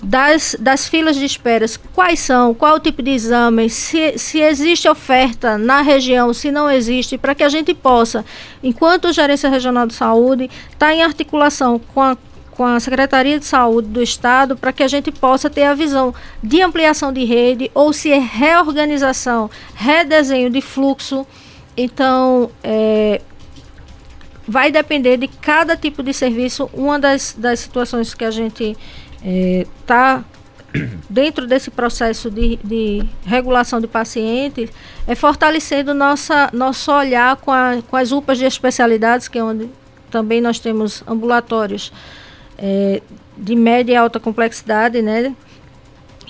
C: das, das filas de esperas, quais são, qual o tipo de exame, se, se existe oferta na região, se não existe, para que a gente possa, enquanto Gerência Regional de Saúde está em articulação com a, com a Secretaria de Saúde do Estado, para que a gente possa ter a visão de ampliação de rede, ou se é reorganização, redesenho de fluxo. Então, é, vai depender de cada tipo de serviço. Uma das, das situações que a gente está é, [CLEARS THROAT] dentro desse processo de, de, regulação de pacientes, é fortalecendo nossa, nosso olhar com, a, com as UPAs de especialidades, que é onde também nós temos ambulatórios é, de média e alta complexidade, né?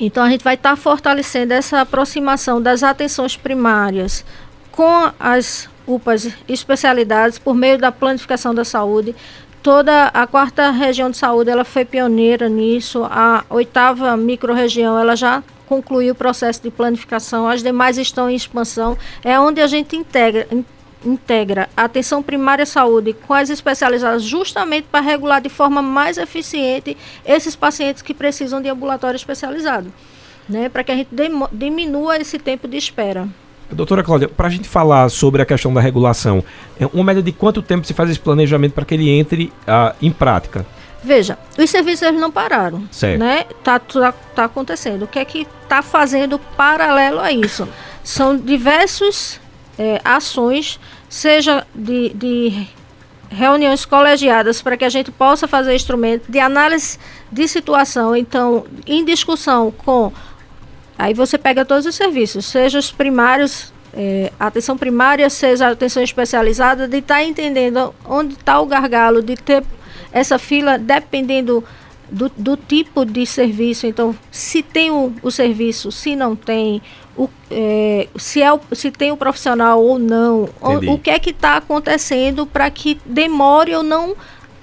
C: Então a gente vai estar tá fortalecendo essa aproximação das atenções primárias com as UPAs especialidades por meio da planificação da saúde, toda a quarta região de saúde ela foi pioneira nisso, a oitava microrregião ela já concluiu o processo de planificação, as demais estão em expansão, é onde a gente integra, in, integra a atenção primária à saúde com as especializadas justamente para regular de forma mais eficiente esses pacientes que precisam de ambulatório especializado, né, para que a gente diminua esse tempo de espera.
B: Doutora Cláudia, para a gente falar sobre a questão da regulação, é uma média de quanto tempo se faz esse planejamento para que ele entre uh, em prática?
C: Veja, os serviços eles não pararam, certo. né? Tá, tá, tá acontecendo. O que é que está fazendo paralelo a isso? São diversas é, ações, seja de, de reuniões colegiadas para que a gente possa fazer instrumento de análise de situação, então, em discussão com Aí você pega todos os serviços, seja os primários, é, atenção primária, seja a atenção especializada, de estar tá entendendo onde está o gargalo, de ter essa fila dependendo do, do, tipo de serviço. Então, se tem o, o serviço, se não tem, o, é, se, é o, se tem o profissional ou não, o, o que é que está acontecendo para que demore ou não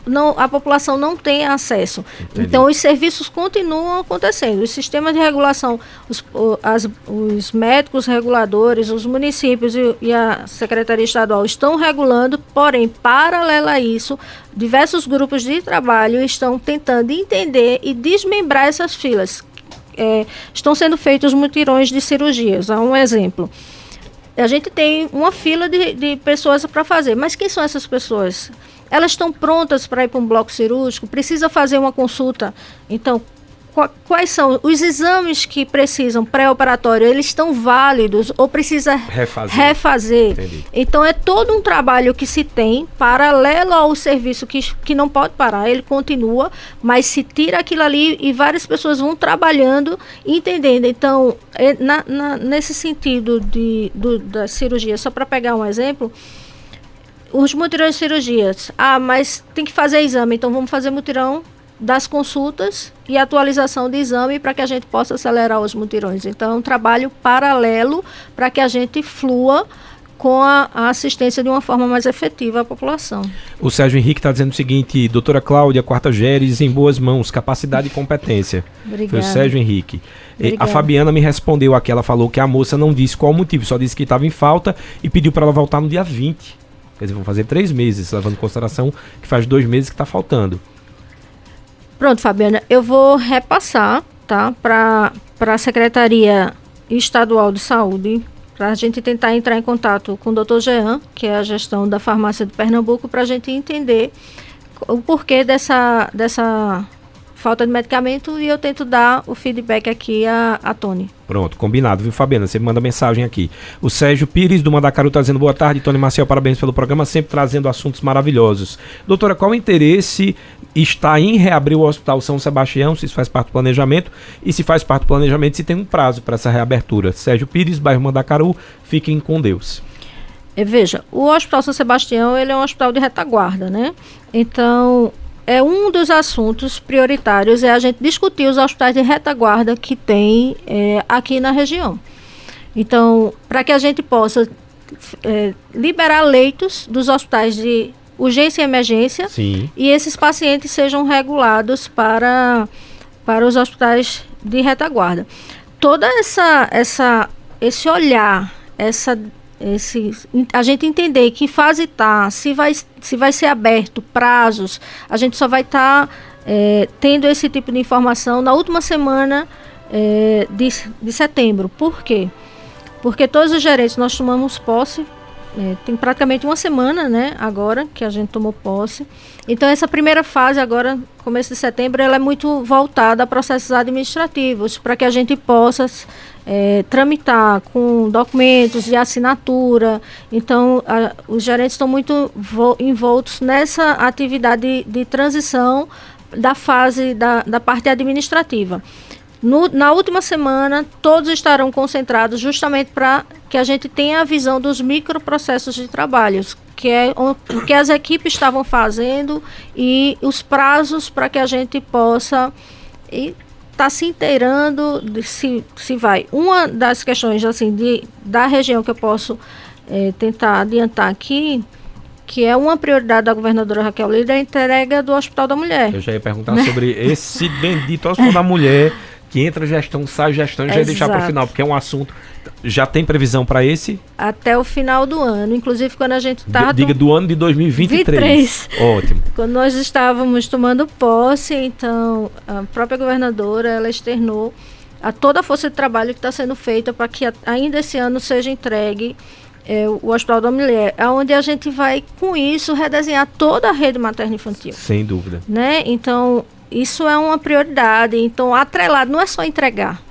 C: não, a população não tem acesso. Entendi. Então, os serviços continuam acontecendo. Os sistemas de regulação, os, as, os médicos reguladores, os municípios e, e, a Secretaria Estadual estão regulando, porém, paralelo a isso, diversos grupos de trabalho estão tentando entender e desmembrar essas filas. É, estão sendo feitos mutirões de cirurgias. Há um exemplo a gente tem uma fila de, de pessoas para fazer. Mas quem são essas pessoas? elas estão prontas para ir para um bloco cirúrgico, precisa fazer uma consulta. Então, quais são os exames que precisam pré-operatório? Eles estão válidos ou precisa refazer? refazer. Então é todo um trabalho que se tem paralelo ao serviço que, que não pode parar, ele continua, mas se tira aquilo ali e várias pessoas vão trabalhando, entendendo. Então, é, na, na, nesse sentido de, do, da cirurgia, só para pegar um exemplo os mutirões de cirurgias. Ah, mas tem que fazer exame, então vamos fazer mutirão das consultas e atualização de exame para que a gente possa acelerar os mutirões. Então, é um trabalho paralelo para que a gente flua com a, a, assistência de uma forma mais efetiva à população.
B: O Sérgio Henrique está dizendo o seguinte, doutora Cláudia Quarta Geres, em boas mãos, capacidade e competência. Obrigada. Foi o Sérgio Henrique. A Fabiana me respondeu aqui, ela falou que a moça não disse qual o motivo, só disse que estava em falta e pediu para ela voltar no dia 20. Quer dizer, vão fazer três meses, levando em consideração que faz dois meses que está faltando.
C: Pronto, Fabiana, eu vou repassar, tá, para a Secretaria Estadual de Saúde, para a gente tentar entrar em contato com o Dr. Jean, que é a gestão da farmácia de Pernambuco, para a gente entender o porquê dessa, dessa falta de medicamento e eu tento dar o feedback aqui a, a Tony.
B: Pronto, combinado, viu, Fabiana? Você manda mensagem aqui. O Sérgio Pires, do Mandacaru, tá dizendo boa tarde. Tony Marcel, parabéns pelo programa, sempre trazendo assuntos maravilhosos. Doutora, qual o interesse está em reabrir o Hospital São Sebastião, se isso faz parte do planejamento, e se faz parte do planejamento, se tem um prazo para essa reabertura? Sérgio Pires, bairro Mandacaru, fiquem com Deus.
C: É, veja, o Hospital São Sebastião ele é um hospital de retaguarda, né? Então, é um dos assuntos prioritários é a gente discutir os hospitais de retaguarda que tem é, aqui na região. Então, para que a gente possa é, liberar leitos dos hospitais de urgência e emergência
B: Sim.
C: e esses pacientes sejam regulados para, para os hospitais de retaguarda. Toda essa, essa esse olhar, essa esse, a gente entender que fase está, se vai, se vai ser aberto, prazos, a gente só vai estar tá, é, tendo esse tipo de informação na última semana é, de, de setembro. Por quê? Porque todos os gerentes nós tomamos posse é, tem praticamente uma semana, né, agora que a gente tomou posse. Então essa primeira fase agora, começo de setembro, ela é muito voltada a processos administrativos, para que a gente possa é, tramitar com documentos de assinatura. Então a, os gerentes estão muito envoltos nessa atividade de, de transição da fase da, da parte administrativa. No, na última semana, todos estarão concentrados justamente para que a gente tenha a visão dos microprocessos de trabalhos, que é o que as equipes estavam fazendo e os prazos para que a gente possa estar tá se inteirando de se, se vai. Uma das questões assim de, da região que eu posso é, tentar adiantar aqui que é uma prioridade da governadora Raquel Lira, é a entrega do Hospital da Mulher.
B: Eu já ia perguntar né? sobre esse bendito Hospital da Mulher que entra gestão, sai gestão, já ia deixar para o final, porque é um assunto. Já tem previsão para esse?
C: Até o final do ano. Inclusive, quando a gente
B: está. Diga do ano de 2023. 23. Ótimo.
C: Quando nós estávamos tomando posse, então, a própria governadora ela externou a toda a força de trabalho que está sendo feita para que ainda esse ano seja entregue é, o Hospital da Mulher, é onde a gente vai, com isso, redesenhar toda a rede materno-infantil.
B: Sem dúvida.
C: Né? Então, isso é uma prioridade. Então, atrelado não é só entregar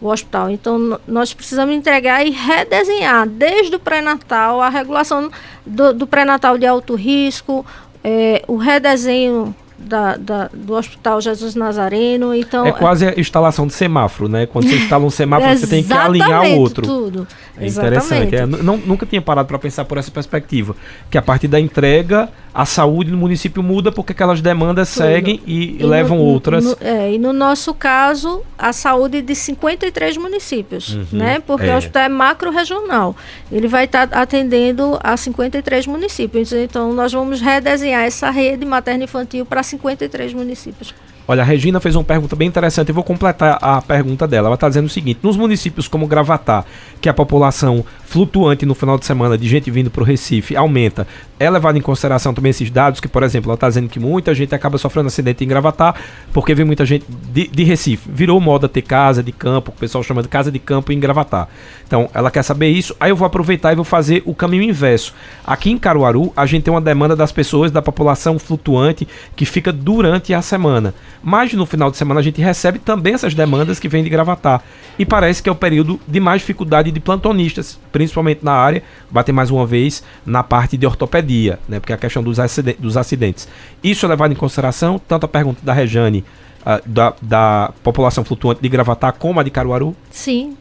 C: o hospital. Então, nós precisamos entregar e redesenhar, desde o pré-natal, a regulação do, do pré-natal de alto risco, é, o redesenho da, da, do Hospital Jesus Nazareno. Então,
B: é quase a instalação de semáforo, né? Quando você instala um semáforo, você tem que alinhar o outro.
C: Tudo.
B: É interessante. É, não, nunca tinha parado para pensar por essa perspectiva. Que a partir da entrega, a saúde no município muda porque aquelas demandas tudo. seguem e, e levam no, outras.
C: No, é, e no nosso caso, a saúde de 53 municípios, uhum, né? Porque é. o hospital é macro-regional. Ele vai estar tá atendendo a 53 municípios. Então, nós vamos redesenhar essa rede materno-infantil para 53 municípios.
B: Olha, a Regina fez uma pergunta bem interessante, eu vou completar a pergunta dela. Ela está dizendo o seguinte: nos municípios como Gravatá, que a população flutuante no final de semana de gente vindo para o Recife aumenta, é levado em consideração também esses dados, que, por exemplo, ela está dizendo que muita gente acaba sofrendo acidente em Gravatá, porque vem muita gente de, de, Recife. Virou moda ter casa de campo, o pessoal chama de casa de campo em Gravatá. Então, ela quer saber isso, aí eu vou aproveitar e vou fazer o caminho inverso. Aqui em Caruaru, a gente tem uma demanda das pessoas, da população flutuante, que fica durante a semana. Mas no final de semana a gente recebe também essas demandas que vêm de Gravatá. E parece que é o período de mais dificuldade de plantonistas, principalmente na área, bater mais uma vez na parte de ortopedia, né? Porque é a questão dos, acidentes, dos acidentes. Isso é levado em consideração, tanto a pergunta da Rejane, uh, da, da população flutuante de Gravatar, como a de Caruaru?
C: Sim.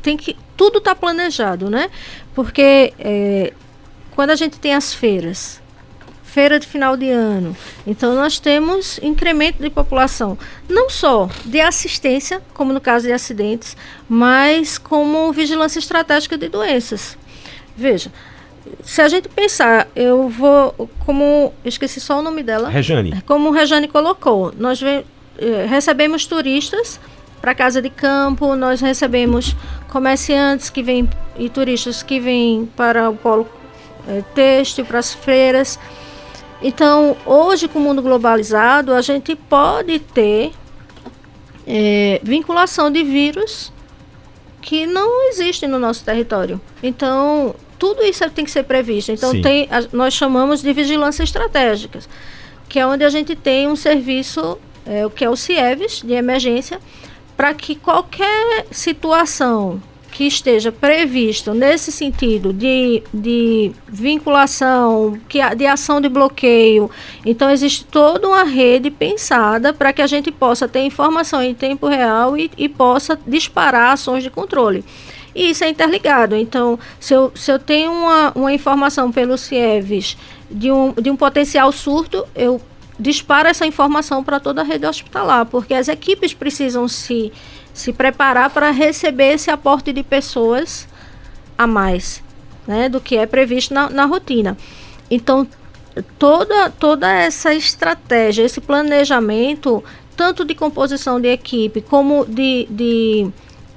C: Tem que. Tudo está planejado, né? Porque é, quando a gente tem as feiras, feira de final de ano. Então nós temos incremento de população, não só de assistência, como no caso de acidentes, mas como vigilância estratégica de doenças. Veja, se a gente pensar, eu vou, como, esqueci só o nome dela.
B: Rejane.
C: Como Rejane colocou, nós vem, eh, recebemos turistas para casa de campo, nós recebemos comerciantes que vêm e turistas que vêm para o polo eh, têxtil, para as feiras. Então, hoje, com o mundo globalizado, a gente pode ter é, vinculação de vírus que não existem no nosso território. Então, tudo isso tem que ser previsto. Então, tem, a, nós chamamos de vigilância estratégica, que é onde a gente tem um serviço é, o que é o CIEVES de emergência, para que qualquer situação que esteja previsto nesse sentido de, de vinculação, que, de ação de bloqueio. Então, existe toda uma rede pensada para que a gente possa ter informação em tempo real e, e possa disparar ações de controle. E isso é interligado. Então, se eu, se eu tenho uma, uma informação pelo CIEVES de um, de um potencial surto, eu disparo essa informação para toda a rede hospitalar, porque as equipes precisam se se preparar para receber esse aporte de pessoas a mais, né, do que é previsto na, na rotina. Então, toda, toda essa estratégia, esse planejamento, tanto de composição de equipe como de, de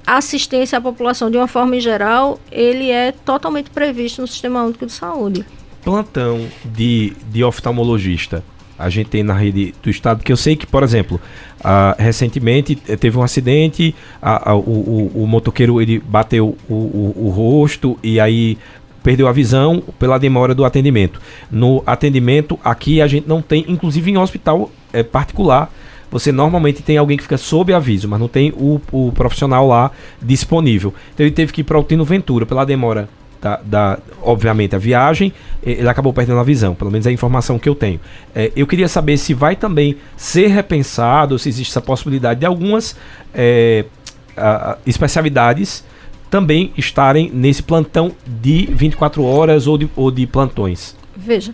C: assistência à população de uma forma geral, ele é totalmente previsto no Sistema Único de Saúde.
B: Plantão de, de oftalmologista a gente tem na rede do estado, que eu sei que, por exemplo, uh, recentemente eh, teve um acidente, uh, uh, o, o, o, motoqueiro ele bateu o, o, rosto e aí perdeu a visão pela demora do atendimento. No atendimento aqui a gente não tem, inclusive em hospital é, particular, você normalmente tem alguém que fica sob aviso, mas não tem o, o profissional lá disponível. Então ele teve que ir para o Tino Ventura pela demora da, da, obviamente, a viagem, ele acabou perdendo a visão, pelo menos é a informação que eu tenho. É, eu queria saber se vai também ser repensado, se existe essa possibilidade de algumas é, a, especialidades também estarem nesse plantão de 24 horas ou de, ou de plantões.
C: Veja,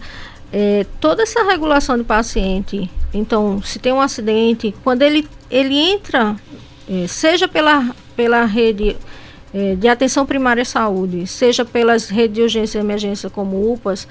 C: é, toda essa regulação de paciente, então, se tem um acidente, quando ele, ele entra, é, seja pela, pela rede é, de atenção primária à saúde, seja pelas redes de urgência e emergência como UPAs,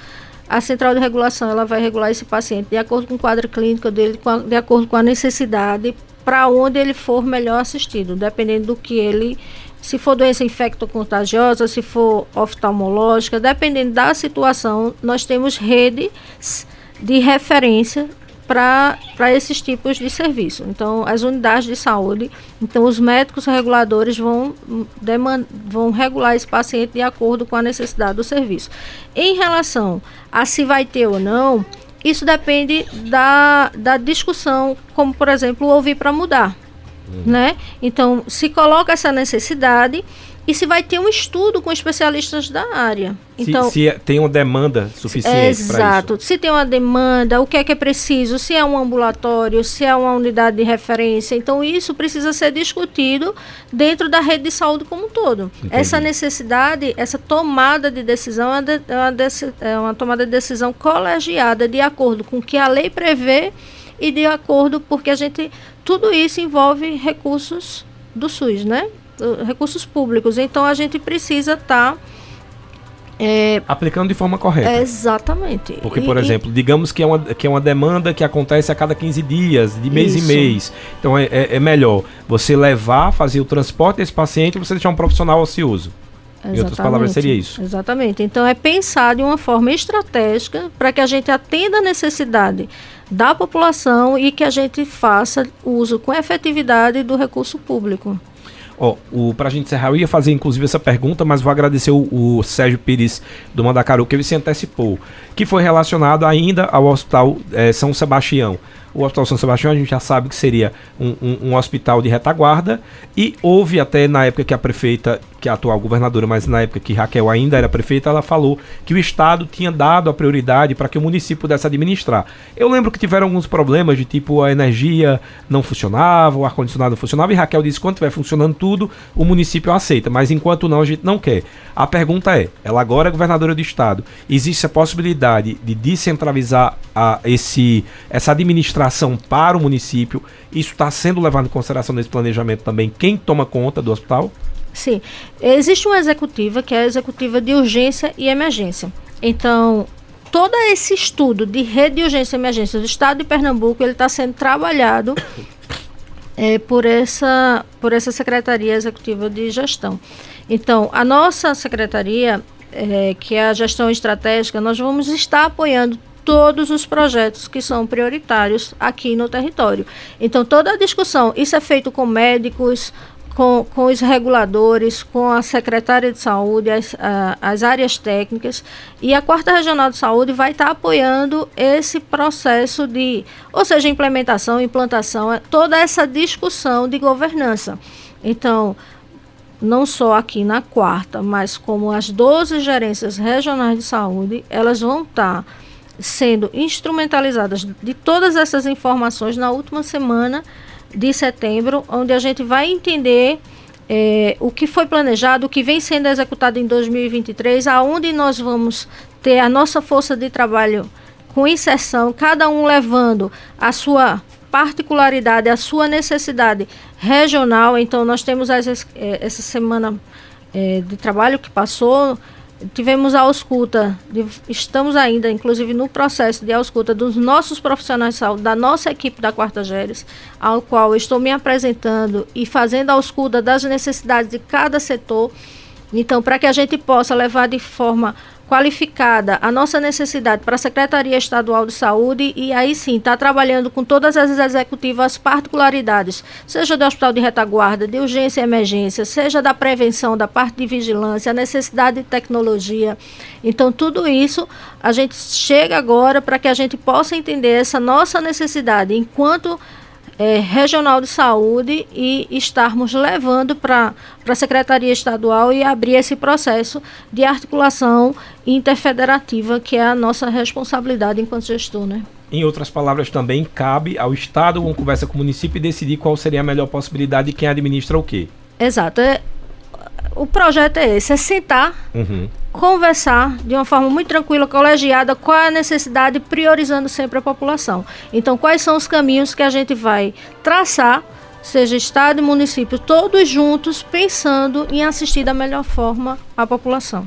C: a central de regulação ela vai regular esse paciente de acordo com o quadro clínico dele, a, de acordo com a necessidade, para onde ele for melhor assistido, dependendo do que ele, se for doença infectocontagiosa, se for oftalmológica, dependendo da situação, nós temos redes de referência para esses tipos de serviço. Então, as unidades de saúde, então os médicos reguladores vão, demand, vão regular esse paciente de acordo com a necessidade do serviço. Em relação a se vai ter ou não, isso depende da, da discussão, como por exemplo, ouvir para mudar. Uhum. Né? Então, se coloca essa necessidade, e se vai ter um estudo com especialistas da área.
B: Então, se, é, tem uma demanda suficiente para isso. Exato.
C: Se tem uma demanda, o que é que é preciso, se é um ambulatório, se é uma unidade de referência. Então, isso precisa ser discutido dentro da rede de saúde como um todo. Entendi. Essa necessidade, essa tomada de decisão é, de, é, uma é uma tomada de decisão colegiada de acordo com o que a lei prevê e de acordo porque a gente tudo isso envolve recursos do SUS, né? Recursos públicos. Então a gente precisa estar. Tá,
B: é, Aplicando de forma correta.
C: exatamente.
B: Porque, por e, exemplo, digamos que é, uma, que é uma demanda que acontece a cada 15 dias, de mês isso. em mês. Então é, é, é, melhor você levar, fazer o transporte desse paciente e você deixar um profissional ocioso. Exatamente. Em outras palavras, seria isso.
C: Exatamente. Então é pensar de uma forma estratégica para que a gente atenda a necessidade da população e que a gente faça uso com efetividade do recurso público.
B: Ó, o, pra gente encerrar, eu ia fazer inclusive essa pergunta, mas vou agradecer o, o Sérgio Pires do Mandacaru, que ele se antecipou, que foi relacionado ainda ao Hospital é, São Sebastião. O Hospital São Sebastião a gente já sabe que seria um, um, um hospital de retaguarda e houve até na época que a prefeita que é a atual governadora, mas na época que Raquel ainda era prefeita, ela falou que o Estado tinha dado a prioridade para que o município pudesse administrar. Eu lembro que tiveram alguns problemas de tipo a energia não funcionava, o ar-condicionado não funcionava, e Raquel disse: quando estiver funcionando tudo, o município aceita, mas enquanto não, a gente não quer. A pergunta é: ela agora é governadora do Estado, existe a possibilidade de descentralizar a, esse, essa administração para o município? Isso está sendo levado em consideração nesse planejamento também? Quem toma conta do hospital?
C: Sim. Existe uma executiva, que é a executiva de urgência e emergência. Então, todo esse estudo de rede de urgência e emergência do estado de Pernambuco, ele está sendo trabalhado é, [COUGHS] por, essa, por essa Secretaria Executiva de Gestão. Então, a nossa secretaria, é, que é a gestão estratégica, nós vamos estar apoiando todos os projetos que são prioritários aqui no território. Então, toda a discussão, isso é feito com médicos, com, com os reguladores, com a secretária de saúde, as, as áreas técnicas, e a quarta regional de saúde vai estar apoiando esse processo de, ou seja, implementação, implantação, é toda essa discussão de governança. Então, não só aqui na quarta, mas como as 12 gerências regionais de saúde, elas vão estar sendo instrumentalizadas de todas essas informações na última semana de setembro, onde a gente vai entender é, o que foi planejado, o que vem sendo executado em 2023, aonde nós vamos ter a nossa força de trabalho com inserção, cada um levando a sua particularidade, a sua necessidade regional. Então, nós temos essa, é, essa semana é, de trabalho que passou tivemos a ausculta, estamos ainda, inclusive, no processo de ausculta dos nossos profissionais de saúde, da nossa equipe da Quarta Géres, ao qual estou me apresentando e fazendo a ausculta das necessidades de cada setor. Então, para que a gente possa levar de forma qualificada a nossa necessidade para a Secretaria Estadual de Saúde e aí sim está trabalhando com todas as executivas particularidades, seja do Hospital de Retaguarda, de urgência e emergência, seja da prevenção, da parte de vigilância, a necessidade de tecnologia. Então, tudo isso a gente chega agora para que a gente possa entender essa nossa necessidade enquanto é, regional de saúde e estarmos levando para a Secretaria Estadual e abrir esse processo de articulação interfederativa, que é a nossa responsabilidade enquanto gestor. Né?
B: Em outras palavras, também cabe ao Estado, uma conversa com o município, decidir qual seria a melhor possibilidade e quem administra o quê.
C: Exato. É, o projeto é esse, é sentar, uhum. Conversar de uma forma muito tranquila, colegiada, qual é a necessidade, priorizando sempre a população. Então, quais são os caminhos que a gente vai traçar, seja Estado e município, todos juntos, pensando em assistir da melhor forma a população.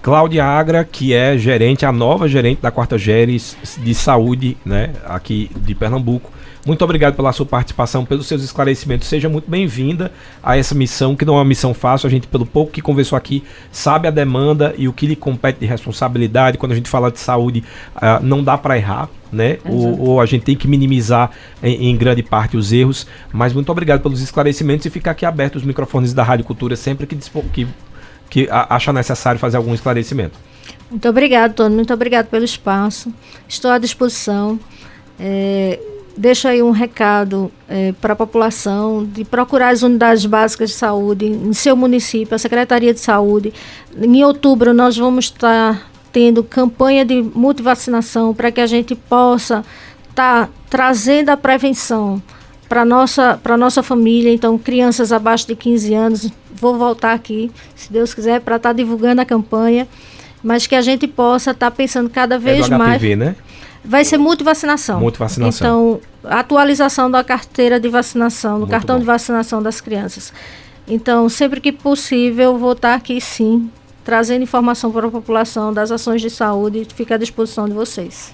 B: Cláudia Agra, que é gerente, a nova gerente da Quarta Geres de Saúde, né, aqui de Pernambuco. Muito obrigado pela sua participação, pelos seus esclarecimentos. Seja muito bem-vinda a essa missão, que não é uma missão fácil. A gente, pelo pouco que conversou aqui, sabe a demanda e o que lhe compete de responsabilidade. Quando a gente fala de saúde, uh, não dá para errar, né? Ou, ou, a gente tem que minimizar em, em, grande parte os erros. Mas muito obrigado pelos esclarecimentos e ficar aqui aberto os microfones da Rádio Cultura sempre que, que, que achar necessário fazer algum esclarecimento.
C: Muito obrigado, Tony. Muito obrigado pelo espaço. Estou à disposição. É, deixo aí um recado é, para a população de procurar as unidades básicas de saúde em seu município, a Secretaria de Saúde. Em outubro nós vamos estar tendo campanha de multivacinação para que a gente possa estar tá trazendo a prevenção para nossa para nossa família, então crianças abaixo de 15 anos, vou voltar aqui, se Deus quiser, para estar tá divulgando a campanha, mas que a gente possa estar tá pensando cada vez é do HPV, mais. né? Vai ser multivacinação.
B: Multivacinação.
C: Então, atualização da carteira de vacinação, do Muito cartão bom. de vacinação das crianças. Então, sempre que possível, vou estar aqui sim, trazendo informação para a população das ações de saúde. Fica à disposição de vocês.